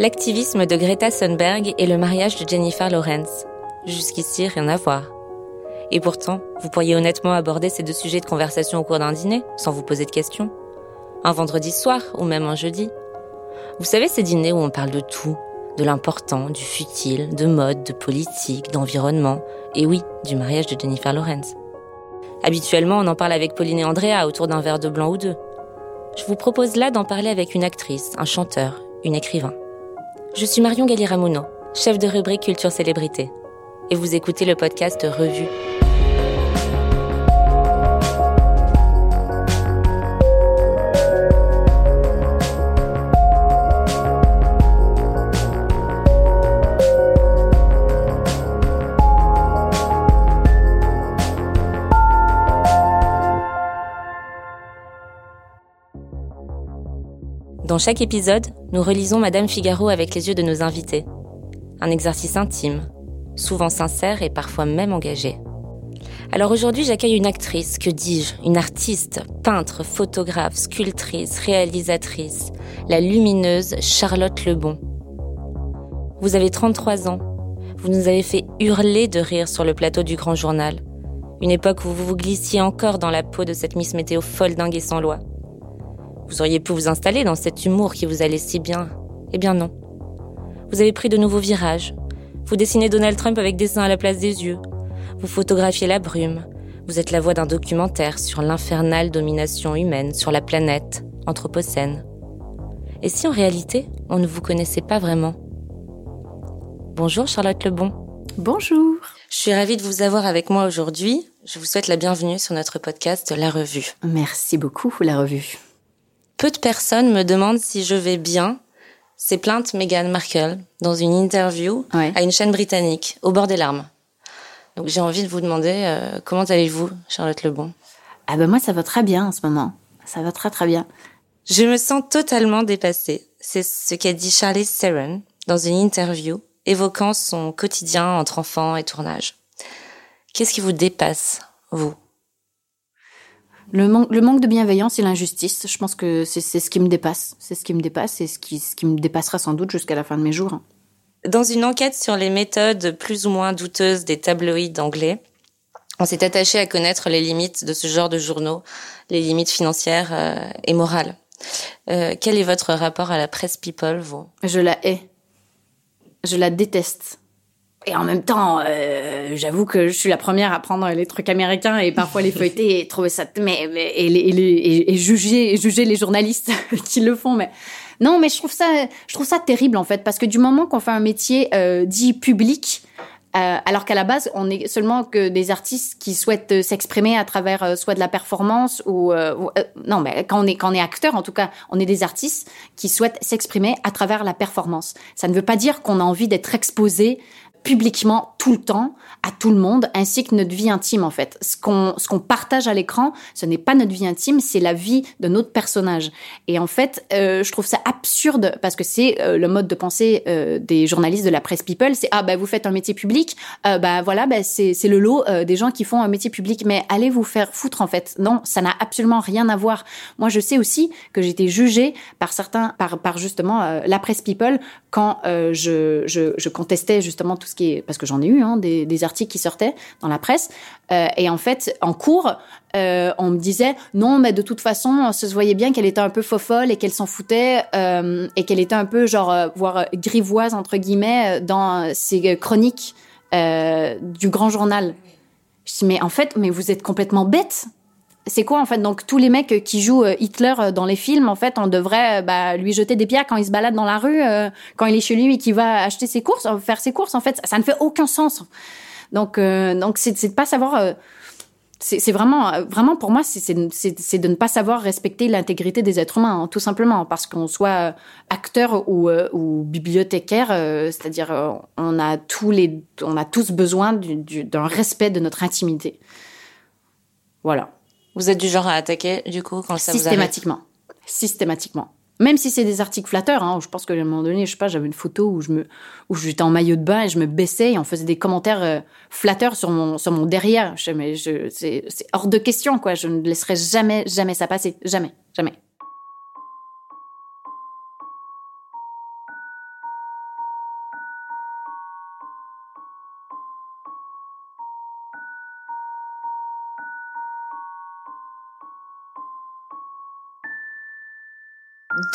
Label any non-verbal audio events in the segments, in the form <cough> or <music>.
L'activisme de Greta Thunberg et le mariage de Jennifer Lawrence. Jusqu'ici, rien à voir. Et pourtant, vous pourriez honnêtement aborder ces deux sujets de conversation au cours d'un dîner, sans vous poser de questions. Un vendredi soir, ou même un jeudi. Vous savez ces dîners où on parle de tout, de l'important, du futile, de mode, de politique, d'environnement, et oui, du mariage de Jennifer Lawrence. Habituellement, on en parle avec Pauline et Andrea autour d'un verre de blanc ou deux. Je vous propose là d'en parler avec une actrice, un chanteur, une écrivain. Je suis Marion Galiramuno, chef de rubrique Culture Célébrité, et vous écoutez le podcast Revue. Dans chaque épisode, nous relisons Madame Figaro avec les yeux de nos invités. Un exercice intime, souvent sincère et parfois même engagé. Alors aujourd'hui, j'accueille une actrice, que dis-je, une artiste, peintre, photographe, sculptrice, réalisatrice, la lumineuse Charlotte Lebon. Vous avez 33 ans. Vous nous avez fait hurler de rire sur le plateau du Grand Journal. Une époque où vous vous glissiez encore dans la peau de cette Miss Météo folle dingue et sans loi. Vous auriez pu vous installer dans cet humour qui vous allait si bien. Eh bien non. Vous avez pris de nouveaux virages. Vous dessinez Donald Trump avec des seins à la place des yeux. Vous photographiez la brume. Vous êtes la voix d'un documentaire sur l'infernale domination humaine sur la planète, Anthropocène. Et si en réalité, on ne vous connaissait pas vraiment? Bonjour Charlotte Lebon. Bonjour. Je suis ravie de vous avoir avec moi aujourd'hui. Je vous souhaite la bienvenue sur notre podcast La Revue. Merci beaucoup, La Revue. Peu de personnes me demandent si je vais bien. C'est plainte Meghan Markle dans une interview à une chaîne britannique, au bord des larmes. Donc j'ai envie de vous demander euh, comment allez-vous, Charlotte Lebon? Ah ben moi ça va très bien en ce moment. Ça va très très bien. Je me sens totalement dépassée. C'est ce qu'a dit Charlie Theron dans une interview évoquant son quotidien entre enfants et tournage. Qu'est-ce qui vous dépasse, vous? Le, le, manque de bienveillance et l'injustice, je pense que c'est ce qui me dépasse. C'est ce qui me dépasse et ce qui, ce qui me dépassera sans doute jusqu'à la fin de mes jours. Dans une enquête sur les méthodes plus ou moins douteuses des tabloïds anglais, on s'est attaché à connaître les limites de ce genre de journaux, les limites financières euh, et morales. Euh, quel est votre rapport à la presse people, vous? Je la hais. Je la déteste. Et en même temps, euh, j'avoue que je suis la première à prendre les trucs américains et parfois les <laughs> feuilleter et trouver ça, mais, mais et, et, et, juger, et juger les journalistes <laughs> qui le font. Mais non, mais je trouve ça, je trouve ça terrible en fait, parce que du moment qu'on fait un métier euh, dit public, euh, alors qu'à la base, on est seulement que des artistes qui souhaitent s'exprimer à travers euh, soit de la performance ou, euh, non, mais quand on est quand on est acteur, en tout cas, on est des artistes qui souhaitent s'exprimer à travers la performance. Ça ne veut pas dire qu'on a envie d'être exposé publiquement tout le temps à tout le monde ainsi que notre vie intime en fait. Ce qu'on ce qu'on partage à l'écran, ce n'est pas notre vie intime, c'est la vie de notre personnage. Et en fait, euh, je trouve ça absurde parce que c'est euh, le mode de pensée euh, des journalistes de la presse people, c'est ah bah vous faites un métier public, bah voilà, bah c'est c'est le lot des gens qui font un métier public mais allez vous faire foutre en fait. Non, ça n'a absolument rien à voir. Moi, je sais aussi que été jugée par certains par par justement la presse people quand je, je je contestais justement tout parce que j'en ai eu hein, des, articles qui sortaient dans la presse euh, et en fait en cours euh, on me disait non mais de toute façon on se voyait bien qu'elle était un peu fofolle et qu'elle s'en foutait euh, et qu'elle était un peu genre voire grivoise entre guillemets dans ses chroniques du grand journal. Je dis mais en fait mais vous êtes complètement bête c'est quoi en fait Donc tous les mecs qui jouent euh, Hitler euh, dans les films, en fait, on devrait euh, bah, lui jeter des pierres quand il se balade dans la rue, quand il est chez lui et qu'il va acheter ses courses, faire ses courses. En fait, ça, ne fait aucun sens. Donc, donc c'est de pas savoir. c'est vraiment, vraiment pour moi, c'est de ne pas savoir respecter l'intégrité des êtres humains, hein, tout simplement, parce qu'on soit acteur ou, bibliothécaire, c'est-à-dire on a tous les, on a tous besoin d'un respect de notre intimité. Voilà. Vous êtes du genre à attaquer, du coup, quand ça vous Systématiquement. Systématiquement. Même si c'est des articles flatteurs, hein, je pense qu'à un moment donné, je sais pas, j'avais une photo où je me, où j'étais en maillot de bain et je me baissais et on faisait des commentaires euh, flatteurs sur mon, sur mon derrière. Je, mais je, c'est, c'est hors de question, quoi. Je ne laisserai jamais, jamais ça passer. Jamais, jamais.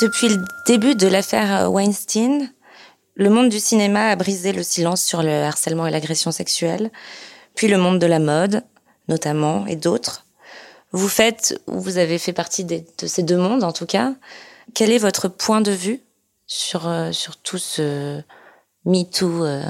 Depuis le début de l'affaire Weinstein, le monde du cinéma a brisé le silence sur le harcèlement et l'agression sexuelle, puis le monde de la mode, notamment, et d'autres. Vous faites, ou vous avez fait partie de ces deux mondes en tout cas. Quel est votre point de vue sur, euh, sur tout ce MeToo euh,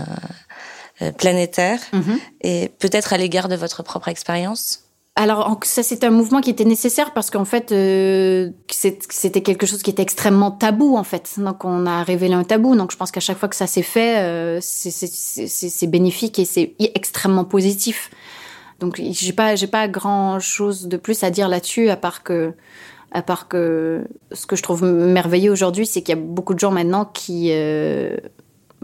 euh, planétaire? Mm-hmm. et peut-être à l'égard de votre propre expérience? Alors ça c'est un mouvement qui était nécessaire parce qu'en fait euh, c'était quelque chose qui était extrêmement tabou en fait. Donc on a révélé un tabou. Donc je pense qu'à chaque fois que ça s'est fait, euh, c'est bénéfique et c'est extrêmement positif. Donc j'ai pas j'ai pas grand chose de plus à dire là-dessus à part que à part que ce que je trouve merveilleux aujourd'hui, c'est qu'il y a beaucoup de gens maintenant qui euh,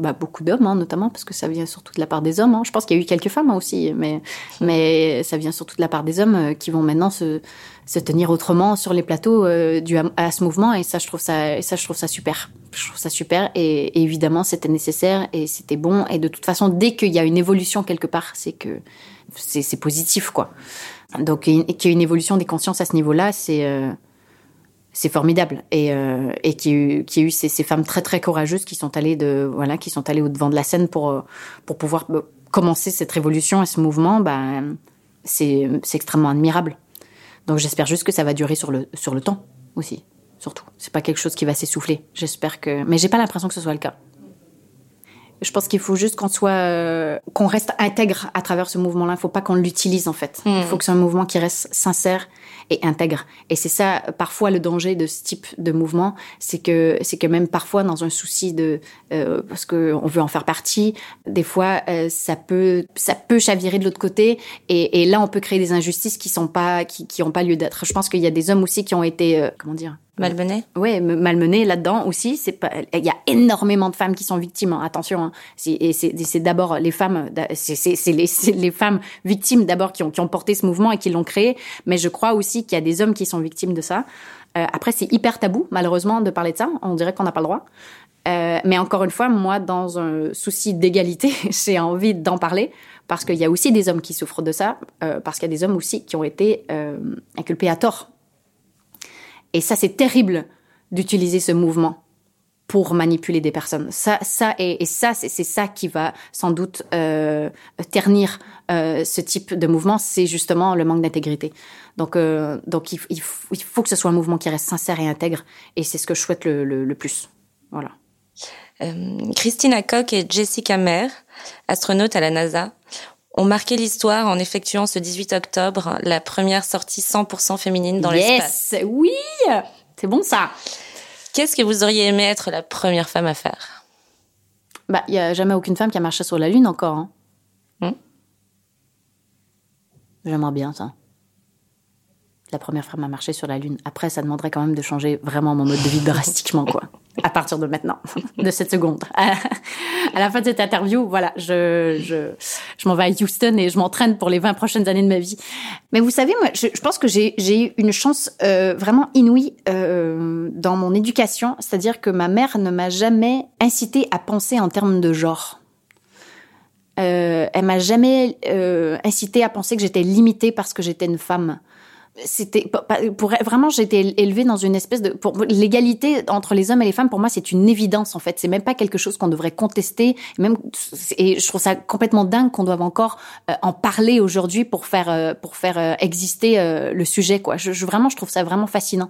bah, beaucoup d'hommes, hein, notamment, parce que ça vient surtout de la part des hommes. Hein. Je pense qu'il y a eu quelques femmes hein, aussi, mais, mais ça vient surtout de la part des hommes euh, qui vont maintenant se, se tenir autrement sur les plateaux euh, du, à, ce mouvement. Et ça, je trouve ça, et ça, je trouve ça super. Je trouve ça super. Et, évidemment, c'était nécessaire et c'était bon. Et de toute façon, dès qu'il y a une évolution quelque part, c'est que c'est positif, quoi. Donc, qu'il y ait une évolution des consciences à ce niveau-là, c'est euh, c'est formidable et, euh, et qui a eu ces, ces, femmes très très courageuses qui sont allées de voilà qui sont allées au devant de la scène pour euh, pour pouvoir euh, commencer cette révolution et ce mouvement bah c'est c'est extrêmement admirable donc j'espère juste que ça va durer sur le sur le temps aussi surtout c'est pas quelque chose qui va s'essouffler j'espère que mais j'ai pas l'impression que ce soit le cas je pense qu'il faut juste qu'on soit, euh, qu'on reste intègre à travers ce mouvement-là. Il faut pas qu'on l'utilise en fait. Il faut hmm. que ce soit un mouvement qui reste sincère et intègre. Et c'est ça, parfois le danger de ce type de mouvement, c'est que c'est que même parfois dans un souci de euh, parce que on veut en faire partie, des fois euh, ça peut ça peut chavirer de l'autre côté. Et, et, là on peut créer des injustices qui sont pas qui qui ont pas lieu d'être. Je pense qu'il y a des hommes aussi qui ont été comment dire Malmené Oui, malmené là-dedans aussi. C'est pas. Il y a énormément de femmes qui sont victimes. Hein, attention. Hein. Et c'est d'abord les femmes. C'est les, les, femmes victimes d'abord qui ont, qui ont porté ce mouvement et qui l'ont créé. Mais je crois aussi qu'il y a des hommes qui sont victimes de ça. Euh, après, c'est hyper tabou, malheureusement, de parler de ça. On dirait qu'on n'a pas le droit. Euh, mais encore une fois, moi, dans un souci d'égalité, <laughs> j'ai envie d'en parler parce qu'il y a aussi des hommes qui souffrent de ça, euh, parce qu'il y a des hommes aussi qui ont été inculpés à tort et ça, c'est terrible d'utiliser ce mouvement pour manipuler des personnes. Ça, ça et, ça, c'est ça qui va sans doute euh, ternir euh, ce type de mouvement. C'est justement le manque d'intégrité. Donc, euh, donc il, il, faut, que ce soit un mouvement qui reste sincère et intègre. Et c'est ce que je souhaite le, le, plus. Voilà. Christina Koch et Jessica Mayer, astronautes à la NASA, ont marqué l'histoire en effectuant ce 18 octobre la première sortie 100% féminine dans l'espace. Yes, oui, c'est bon ça. Qu'est-ce que vous auriez aimé être la première femme à faire? Bah, il y a jamais aucune femme qui a marché sur la lune encore. Hein. Hmm. J'aimerais bien ça. La première femme à marcher sur la lune. Après, ça demanderait quand même de changer vraiment mon mode de vie <laughs> drastiquement, quoi à partir de maintenant, <laughs> de cette seconde. À la fin de cette interview, voilà, je, je, je m'en vais à Houston et je m'entraîne pour les 20 prochaines années de ma vie. Mais vous savez, moi, je, pense que j'ai eu une chance euh, vraiment inouïe euh, dans mon éducation, c'est-à-dire que ma mère ne m'a jamais incité à penser en termes de genre. Euh, elle m'a jamais euh, incité à penser que j'étais limitée parce que j'étais une femme c'était pour vraiment j'étais élevée dans une espèce de pour l'égalité entre les hommes et les femmes pour moi c'est une évidence en fait. C'est même pas quelque chose qu'on devrait contester. Même et je trouve ça complètement dingue qu'on doive encore euh, en parler aujourd'hui pour faire euh, pour faire euh, exister le sujet quoi. Je, je, vraiment je trouve ça vraiment fascinant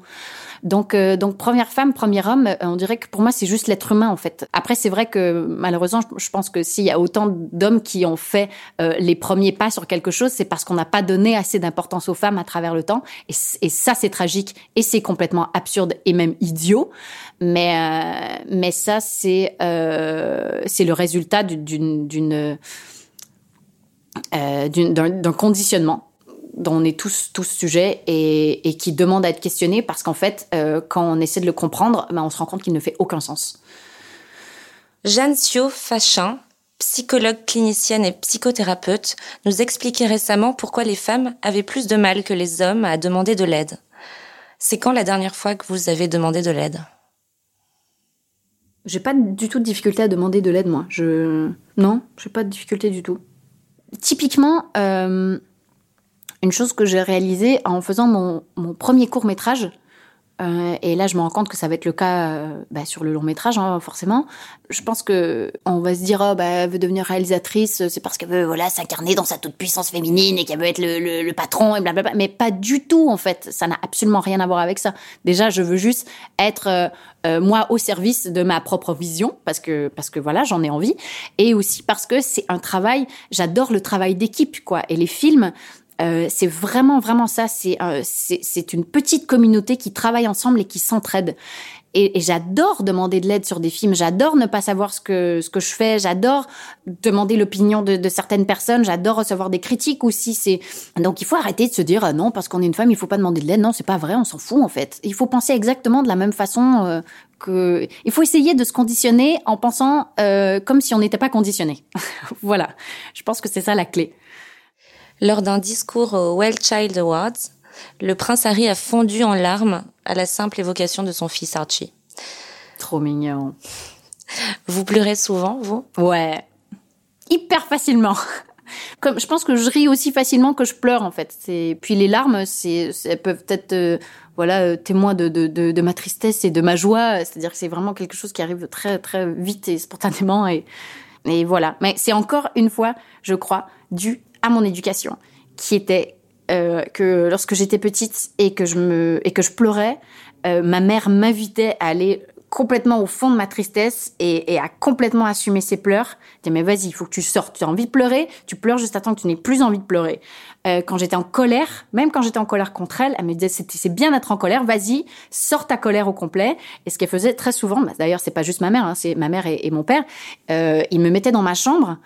donc, euh, donc première femme, premier homme, euh, on dirait que pour moi c'est juste l'être humain en fait. Après c'est vrai que malheureusement je pense que s'il y a autant d'hommes qui ont fait euh, les premiers pas sur quelque chose, c'est parce qu'on n'a pas donné assez d'importance aux femmes à travers le temps. Et, ça c'est tragique et c'est complètement absurde et même idiot. Mais mais ça c'est c'est le résultat d'une d'une d'un conditionnement dont on est tous tous sujets et, et qui demande à être questionné parce qu'en fait, euh, quand on essaie de le comprendre, ben on se rend compte qu'il ne fait aucun sens. Jeanne Sio Fachin, psychologue clinicienne et psychothérapeute, nous expliquait récemment pourquoi les femmes avaient plus de mal que les hommes à demander de l'aide. C'est quand la dernière fois que vous avez demandé de l'aide? J'ai pas du tout de difficulté à demander de l'aide, moi. Je non, j'ai pas de difficulté du tout. Typiquement, euh, une chose que j'ai réalisée en faisant mon, mon premier court métrage. Euh, et là, je me rends compte que ça va être le cas euh, bah, sur le long métrage, hein, forcément. Je pense que on va se dire, oh, bah, elle veut devenir réalisatrice, c'est parce qu'elle veut voilà s'incarner dans sa toute puissance féminine et qu'elle veut être le, le, le, patron et blablabla. Mais pas du tout, en fait. Ça n'a absolument rien à voir avec ça. Déjà, je veux juste être euh, euh moi au service de ma propre vision parce que parce que voilà, j'en ai envie et aussi parce que c'est un travail. J'adore le travail d'équipe, quoi. Et les films, euh, c'est vraiment, vraiment ça. Euh, c'est une petite communauté qui travaille ensemble et qui s'entraide. Et, j'adore demander de l'aide sur des films. J'adore ne pas savoir ce que ce que je fais. J'adore demander l'opinion de, certaines personnes. J'adore recevoir des critiques aussi. C'est donc il faut arrêter de se dire ah non parce qu'on est une femme il faut pas demander de l'aide. Non c'est pas vrai. On s'en fout en fait. Il faut penser exactement de la même façon. Euh, que... Il faut essayer de se conditionner en pensant euh, comme si on n'était pas conditionné. <laughs> voilà. Je pense que c'est ça la clé. Lors d'un discours au Well Child Awards, le prince Harry a fondu en larmes à la simple évocation de son fils Archie. Trop mignon. Vous pleurez souvent, vous? Ouais. Hyper facilement. Comme je pense que je ris aussi facilement que je pleure en fait. C'est puis les larmes, c'est elles peuvent être euh, voilà euh, témoins de, de, de, de ma tristesse et de ma joie. C'est-à-dire que c'est vraiment quelque chose qui arrive très très vite et spontanément et et voilà. Mais c'est encore une fois, je crois, dû à mon éducation, qui était euh, que lorsque j'étais petite et que je me et que je pleurais, euh, ma mère m'invitait à aller complètement au fond de ma tristesse et, et à complètement assumer ses pleurs. Disait mais vas-y, il faut que tu sortes. Tu as envie de pleurer, tu pleures juste à temps que tu n'aies plus envie de pleurer. Euh, quand j'étais en colère, même quand j'étais en colère contre elle, elle me disait c'est bien d'être en colère, vas-y, sors ta colère au complet. Et ce qu'elle faisait très souvent, bah, d'ailleurs c'est pas juste ma mère, hein, c'est ma mère et, et mon père, euh, ils me mettaient dans ma chambre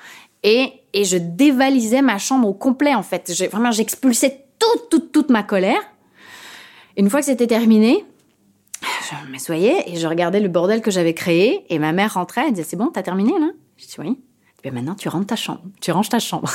et, et je dévalisais ma chambre au complet, en fait. Vraiment, j'expulsais toute, toute, toute ma colère. Une fois que c'était terminé, je m'assoyais et je regardais le bordel que j'avais créé. Et ma mère rentrait, elle disait, c'est bon, t'as terminé, là? Je dis, oui. Et maintenant, tu rentres ta chambre. Tu ranges ta chambre.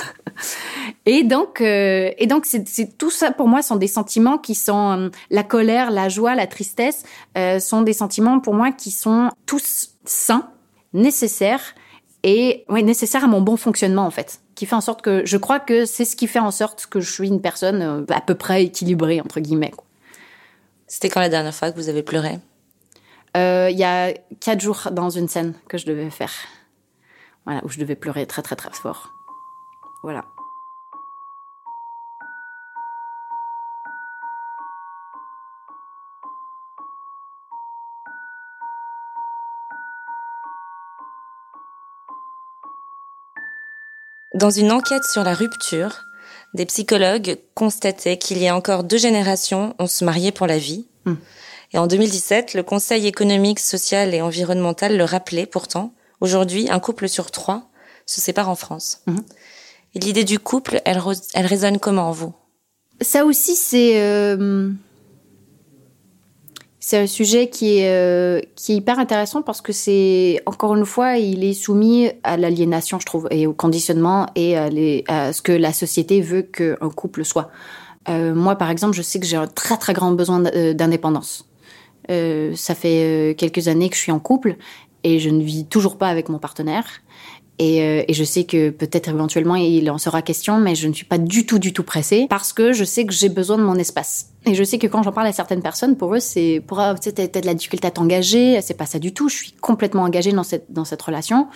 <laughs> et donc, euh, et donc, c'est tout ça pour moi sont des sentiments qui sont euh, la colère, la joie, la tristesse euh, sont des sentiments pour moi qui sont tous sains, nécessaires et ouais, nécessaire à mon bon fonctionnement en fait, qui fait en sorte que je crois que c'est ce qui fait en sorte que je suis une personne euh, à peu près équilibrée entre guillemets. C'était quand la dernière fois que vous avez pleuré? Euh, Il y a quatre jours dans une scène que je devais faire, voilà, où je devais pleurer très très très fort. Voilà. Dans une enquête sur la rupture, des psychologues constataient qu'il y a encore deux générations, on se mariait pour la vie. Mm. Et en 2017, le Conseil économique, social et environnemental le rappelait pourtant. Aujourd'hui, un couple sur trois se sépare en France. Mm. Et l'idée du couple, elle, elle résonne comment en vous? Ça aussi, c'est... Euh c'est un sujet qui est, euh, qui est hyper intéressant parce que c'est, encore une fois, il est soumis à l'aliénation, je trouve, et au conditionnement et à, ce que la société veut qu'un couple soit. Euh, moi, par exemple, je sais que j'ai un très très grand besoin euh, d'indépendance. Ça fait quelques années que je suis en couple et je ne vis toujours pas avec mon partenaire. Et, euh, et, je sais que peut-être éventuellement il en sera question, mais je ne suis pas du tout, du tout pressée parce que je sais que j'ai besoin de mon espace. Et je sais que quand j'en parle à certaines personnes, pour eux, c'est pour eux, t'as de la difficulté à t'engager. C'est pas ça du tout. Je suis complètement engagée dans cette dans cette relation.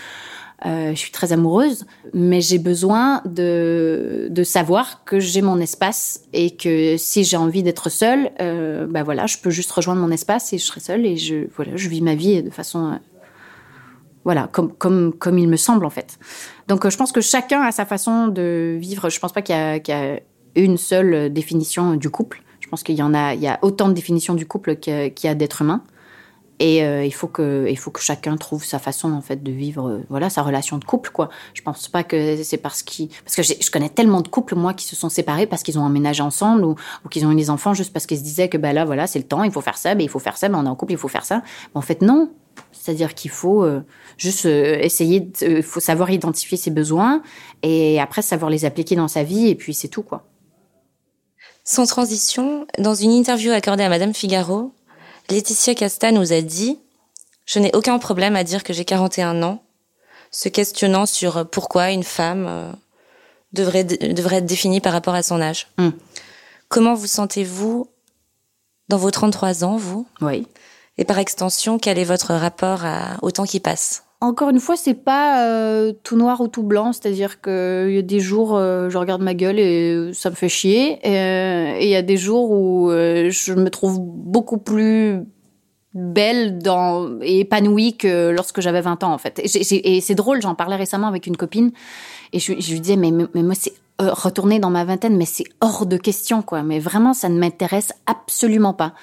Euh, je suis très amoureuse, mais j'ai besoin de de savoir que j'ai mon espace et que si j'ai envie d'être seule, euh, bah voilà, je peux juste rejoindre mon espace et je serai seule et je voilà, je vis ma vie de façon voilà, comme, comme, comme il me semble en fait. Donc euh, je pense que chacun a sa façon de vivre. Je pense pas qu'il y, qu y, a une seule définition du couple. Je pense qu'il y en a, il y a autant de définitions du couple qu'il y a d'êtres humains. Et euh, il faut que, il faut que chacun trouve sa façon en fait de vivre, euh, voilà, sa relation de couple quoi. Je pense pas que c'est parce parce que je connais tellement de couples moi qui se sont séparés parce qu'ils ont emménagé ensemble ou, qu'ils ont eu des enfants juste parce qu'ils se disaient que bah là voilà c'est le temps, il faut faire ça, ben il faut faire ça, ben on est en couple, il faut faire ça. Mais en fait non, c'est-à-dire qu'il faut euh, juste euh, essayer, il euh, faut savoir identifier ses besoins et après savoir les appliquer dans sa vie et puis c'est tout quoi. Sans transition, dans une interview accordée à Madame Figaro, Laetitia Casta nous a dit Je n'ai aucun problème à dire que j'ai 41 ans, se questionnant sur pourquoi une femme euh, devrait, devrait être définie par rapport à son âge. Mm. Comment vous sentez-vous Dans vos 33 ans, vous? Oui. Et par extension, quel est votre rapport au temps qui passe? Encore une fois, c'est pas euh, tout noir ou tout blanc, c'est-à-dire qu'il y a des jours, euh, je regarde ma gueule et ça me fait chier, et il y a des jours où je me trouve beaucoup plus belle et épanouie que lorsque j'avais 20 ans, en fait. Et, c'est drôle, j'en parlais récemment avec une copine, et je, lui disais, mais, mais moi, c'est retourner dans ma vingtaine, mais c'est hors de question, quoi. Mais vraiment, ça ne m'intéresse absolument pas.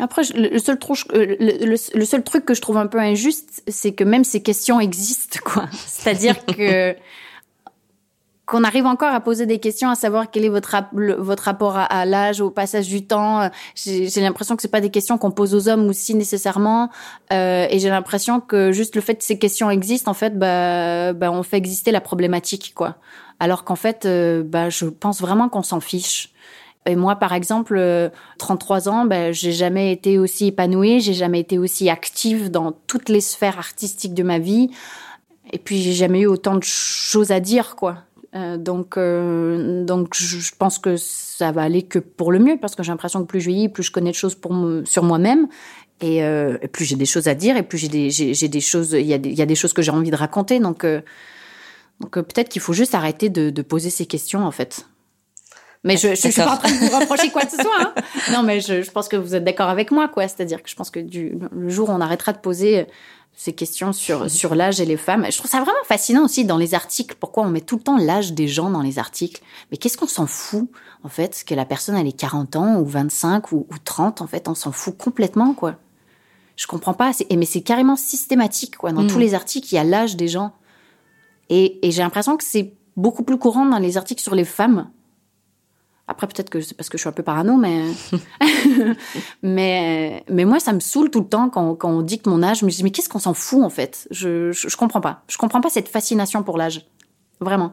Après, le seul, truc, euh, le, seul truc que je trouve un peu injuste, c'est que même ces questions existent, quoi. <laughs> C'est-à-dire que <laughs> qu'on arrive encore à poser des questions, à savoir quel est votre votre rapport à, l'âge, au passage du temps. J'ai l'impression que c'est pas des questions qu'on pose aux hommes aussi nécessairement, euh, et j'ai l'impression que juste le fait que ces questions existent, en fait, bah, bah on fait exister la problématique, quoi. Alors qu'en fait, euh, bah, je pense vraiment qu'on s'en fiche. Et moi, par exemple, 33 euh, ans, ben, j'ai jamais été aussi épanouie, j'ai jamais été aussi active dans toutes les sphères artistiques de ma vie. Et puis, j'ai jamais eu autant de choses à dire, quoi. Euh, donc, euh, donc, je pense que ça va aller que pour le mieux, parce que j'ai l'impression que plus je vieillis, plus je connais de choses pour sur moi-même, et, euh, et, plus j'ai des choses à dire, et plus j'ai des, j'ai, des choses, il y, a des, y a des choses que j'ai envie de raconter. Donc, euh, donc peut-être qu'il faut juste arrêter de, de poser ces questions, en fait. Mais je, je, suis pas en train de vous reprocher quoi que ce soit. Hein. <laughs> Non, mais je, je, pense que vous êtes d'accord avec moi, quoi. C'est-à-dire que je pense que du, le jour où on arrêtera de poser ces questions sur, <laughs> sur l'âge et les femmes, je trouve ça vraiment fascinant aussi dans les articles. Pourquoi on met tout le temps l'âge des gens dans les articles Mais qu'est-ce qu'on s'en fout, en fait Que la personne, elle ait 40 ans ou 25 ou, ou 30, en fait, on s'en fout complètement, quoi. Je comprends pas. Mais c'est carrément systématique, quoi. Dans mm. tous les articles, il y a l'âge des gens. Et, et j'ai l'impression que c'est beaucoup plus courant dans les articles sur les femmes après, peut-être que c'est parce que je suis un peu parano, mais... <laughs> <laughs> mais, mais moi, ça me saoule tout le temps quand, quand on dicte mon âge. Je me dis, mais qu'est-ce qu'on s'en fout, en fait? Je, je, je, comprends pas. Je comprends pas cette fascination pour l'âge. Vraiment.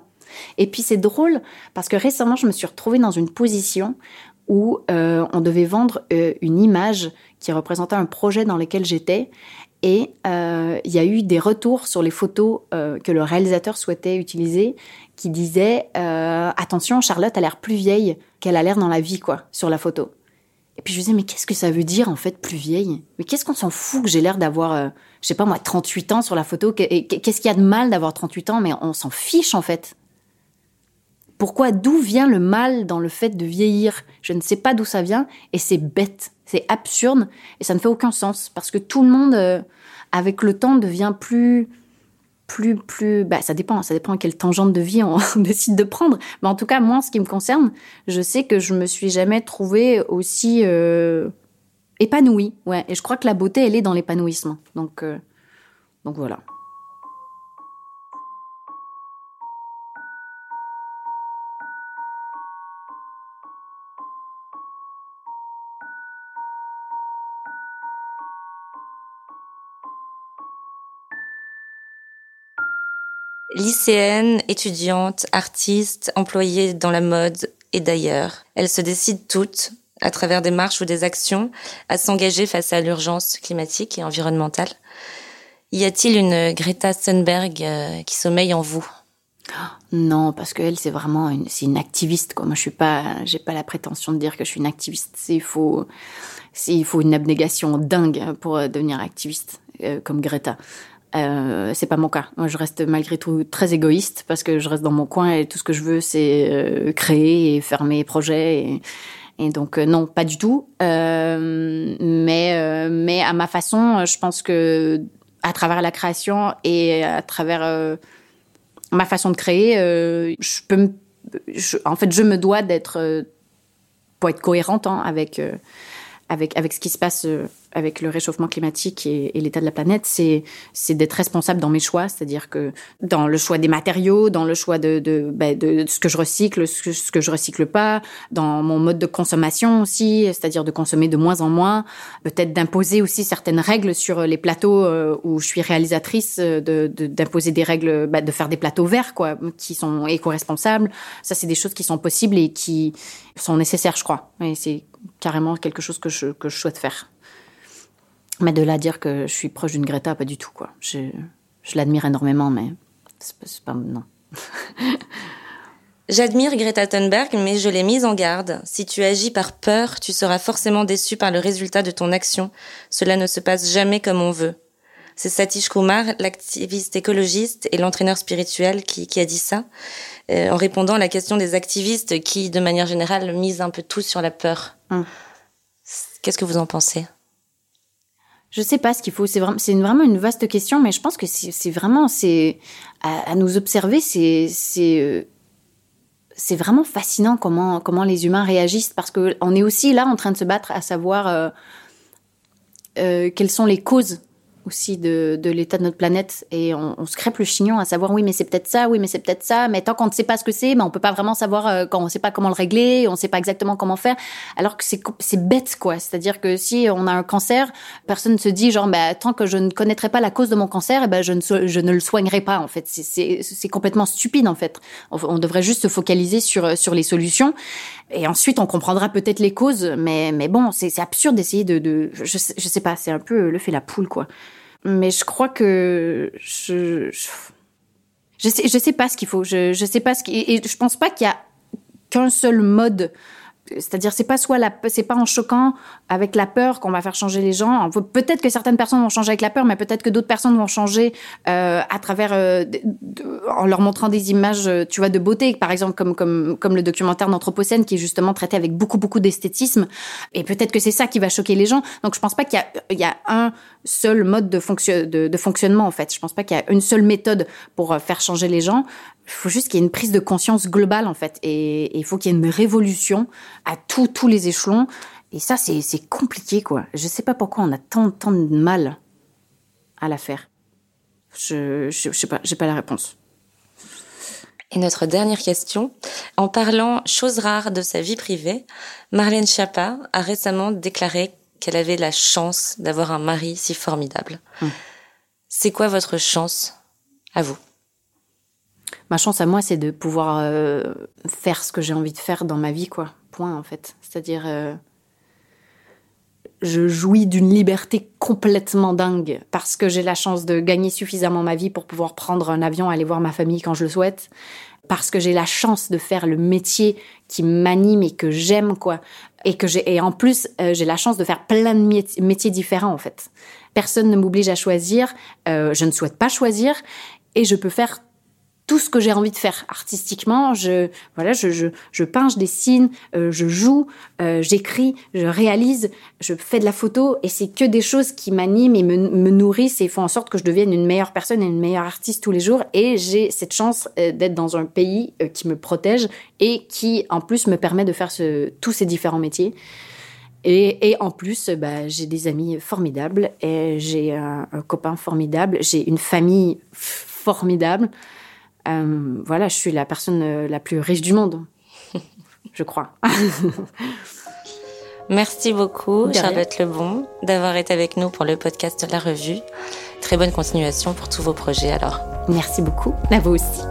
Et puis, c'est drôle, parce que récemment, je me suis retrouvée dans une position où euh, on devait vendre euh, une image qui représentait un projet dans lequel j'étais. Et euh, il y a eu des retours sur les photos euh, que le réalisateur souhaitait utiliser qui disait euh, attention Charlotte a l'air plus vieille qu'elle a l'air dans la vie quoi sur la photo. Et puis je me disais mais qu'est-ce que ça veut dire en fait plus vieille? Mais qu'est-ce qu'on s'en fout que j'ai l'air d'avoir je sais pas moi 38 ans sur la photo? Qu'est-ce qu'il y a de mal d'avoir 38 ans? Mais on s'en fiche en fait. Pourquoi d'où vient le mal dans le fait de vieillir? Je ne sais pas d'où ça vient et c'est bête, c'est absurde et ça ne fait aucun sens parce que tout le monde euh, avec le temps devient plus plus, plus, bah, ça dépend, ça dépend à quelle tangente de vie on, <laughs> décide de prendre. Mais en tout cas, moi, en ce qui me concerne, je sais que je me suis jamais trouvée aussi euh, épanouie. Ouais, et je crois que la beauté, elle est dans l'épanouissement. Donc, euh, donc voilà. Lycéennes, étudiantes, artistes, employées dans la mode et d'ailleurs. Elles se décident toutes, à travers des marches ou des actions, à s'engager face à l'urgence climatique et environnementale. Y a-t-il une Greta Thunberg euh, qui sommeille en vous? Non, parce qu'elle, c'est vraiment une, c'est une activiste. Moi, je suis pas, j'ai pas la prétention de dire que je suis une activiste. Il faut, il faut une abnégation dingue pour euh, devenir activiste, euh, comme Greta. Euh, c'est pas mon cas. Moi, je reste malgré tout très égoïste parce que je reste dans mon coin et tout ce que je veux, c'est euh, créer et faire mes projets. Et, donc, euh, non, pas du tout. Euh, mais, mais à ma façon, je pense que à travers la création et à travers ma façon de créer, je peux me, en fait, je me dois d'être, pour être cohérente hein, avec, avec, avec ce qui se passe avec le réchauffement climatique et, et l'état de la planète, c'est d'être responsable dans mes choix, c'est-à-dire que dans le choix des matériaux, dans le choix de de, ben, de, ce que je recycle, ce que, ce que je recycle pas, dans mon mode de consommation aussi, c'est-à-dire de consommer de moins en moins, peut-être d'imposer aussi certaines règles sur les plateaux euh, où je suis réalisatrice, de d'imposer des règles, ben, de faire des plateaux verts quoi, qui sont éco-responsables. Ça, c'est des choses qui sont possibles et qui sont nécessaires, je crois. Et c'est carrément quelque chose que je que je souhaite faire. Mais de là à dire que je suis proche d'une Greta, pas du tout, quoi. Je, je l'admire énormément, mais c'est pas, non. <laughs> J'admire Greta Thunberg, mais je l'ai mise en garde. Si tu agis par peur, tu seras forcément déçu par le résultat de ton action. Cela ne se passe jamais comme on veut. C'est Satish Kumar, l'activiste écologiste et l'entraîneur spirituel, qui, a dit ça, euh, en répondant à la question des activistes qui, de manière générale, misent un peu tout sur la peur. Hum. Qu'est-ce que vous en pensez? Je sais pas ce qu'il faut. C'est vraiment, c'est vraiment une vaste question, mais je pense que c'est vraiment, c'est à, nous observer, c'est c'est euh, c'est vraiment fascinant comment comment les humains réagissent parce que on est aussi là en train de se battre à savoir euh, euh, quelles sont les causes aussi de, de l'état de notre planète et on, on, se crêpe le chignon à savoir oui mais c'est peut-être ça oui mais c'est peut-être ça mais tant qu'on ne sait pas ce que c'est ben on peut pas vraiment savoir euh, quand on sait pas comment le régler on sait pas exactement comment faire. Alors que c'est bête quoi. C'est-à-dire que si on a un cancer personne ne se dit genre ben tant que je ne connaîtrai pas la cause de mon cancer eh ben je ne je ne le soignerai pas en fait. C'est complètement stupide en fait. On, devrait juste se focaliser sur sur les solutions et ensuite on comprendra peut-être les causes mais mais bon c'est absurde d'essayer de de je je sais pas c'est un peu le fait la poule quoi mais je crois que je, je, sais, je sais pas ce qu'il faut. Je, je sais pas ce qui, et je pense pas qu'il y a qu'un seul mode c'est-à-dire c'est pas soit la c'est pas en choquant avec la peur qu'on va faire changer les gens. Peut-être que certaines personnes vont changer avec la peur mais peut-être que d'autres personnes vont changer euh, à travers euh, en leur montrant des images tu vois de beauté. Par exemple comme comme comme le documentaire d'anthropocène qui est justement traité avec beaucoup beaucoup d'esthétisme. Et peut-être que c'est ça qui va choquer les gens. Donc je pense pas qu'il y a il y a un seul mode de, fonction, de, de fonctionnement en fait. Je pense pas qu'il y a une seule méthode pour euh, faire changer les gens. Il faut juste qu'il y ait une prise de conscience globale en fait, et il faut qu'il y ait une révolution à tous tous les échelons. Et ça, c'est compliqué quoi. Je sais pas pourquoi on a tant tant de mal à la faire. Je je sais pas, j'ai pas la réponse. Et notre dernière question. En parlant chose rare de sa vie privée, Marlène Schiappa a récemment déclaré qu'elle avait la chance d'avoir un mari si formidable. Hum. C'est quoi votre chance à vous? Ma chance à moi, c'est de pouvoir euh, faire ce que j'ai envie de faire dans ma vie, quoi. Point, en fait. C'est-à-dire, euh, je jouis d'une liberté complètement dingue parce que j'ai la chance de gagner suffisamment ma vie pour pouvoir prendre un avion, aller voir ma famille quand je le souhaite. Parce que j'ai la chance de faire le métier qui m'anime et que j'aime, quoi. Et que j'ai, et en plus, euh, j'ai la chance de faire plein de métiers différents, en fait. Personne ne m'oblige à choisir. je ne souhaite pas choisir. Et je peux faire tout ce que j'ai envie de faire artistiquement. Je voilà, je je, je peins, je dessine, euh, je joue, euh, j'écris, je réalise, je fais de la photo et c'est que des choses qui m'animent et me, me, nourrissent et font en sorte que je devienne une meilleure personne et une meilleure artiste tous les jours. Et j'ai cette chance euh, d'être dans un pays qui me protège et qui en plus me permet de faire ce, tous ces différents métiers. Et, en plus, bah, j'ai des amis formidables et j'ai un, copain formidable, j'ai une famille formidable. Euh, voilà, je suis la personne euh, la plus riche du monde, <laughs> je crois. <laughs> Merci beaucoup, Charlotte Lebon, d'avoir été avec nous pour le podcast de la revue. Très bonne continuation pour tous vos projets alors. Merci beaucoup, à vous aussi.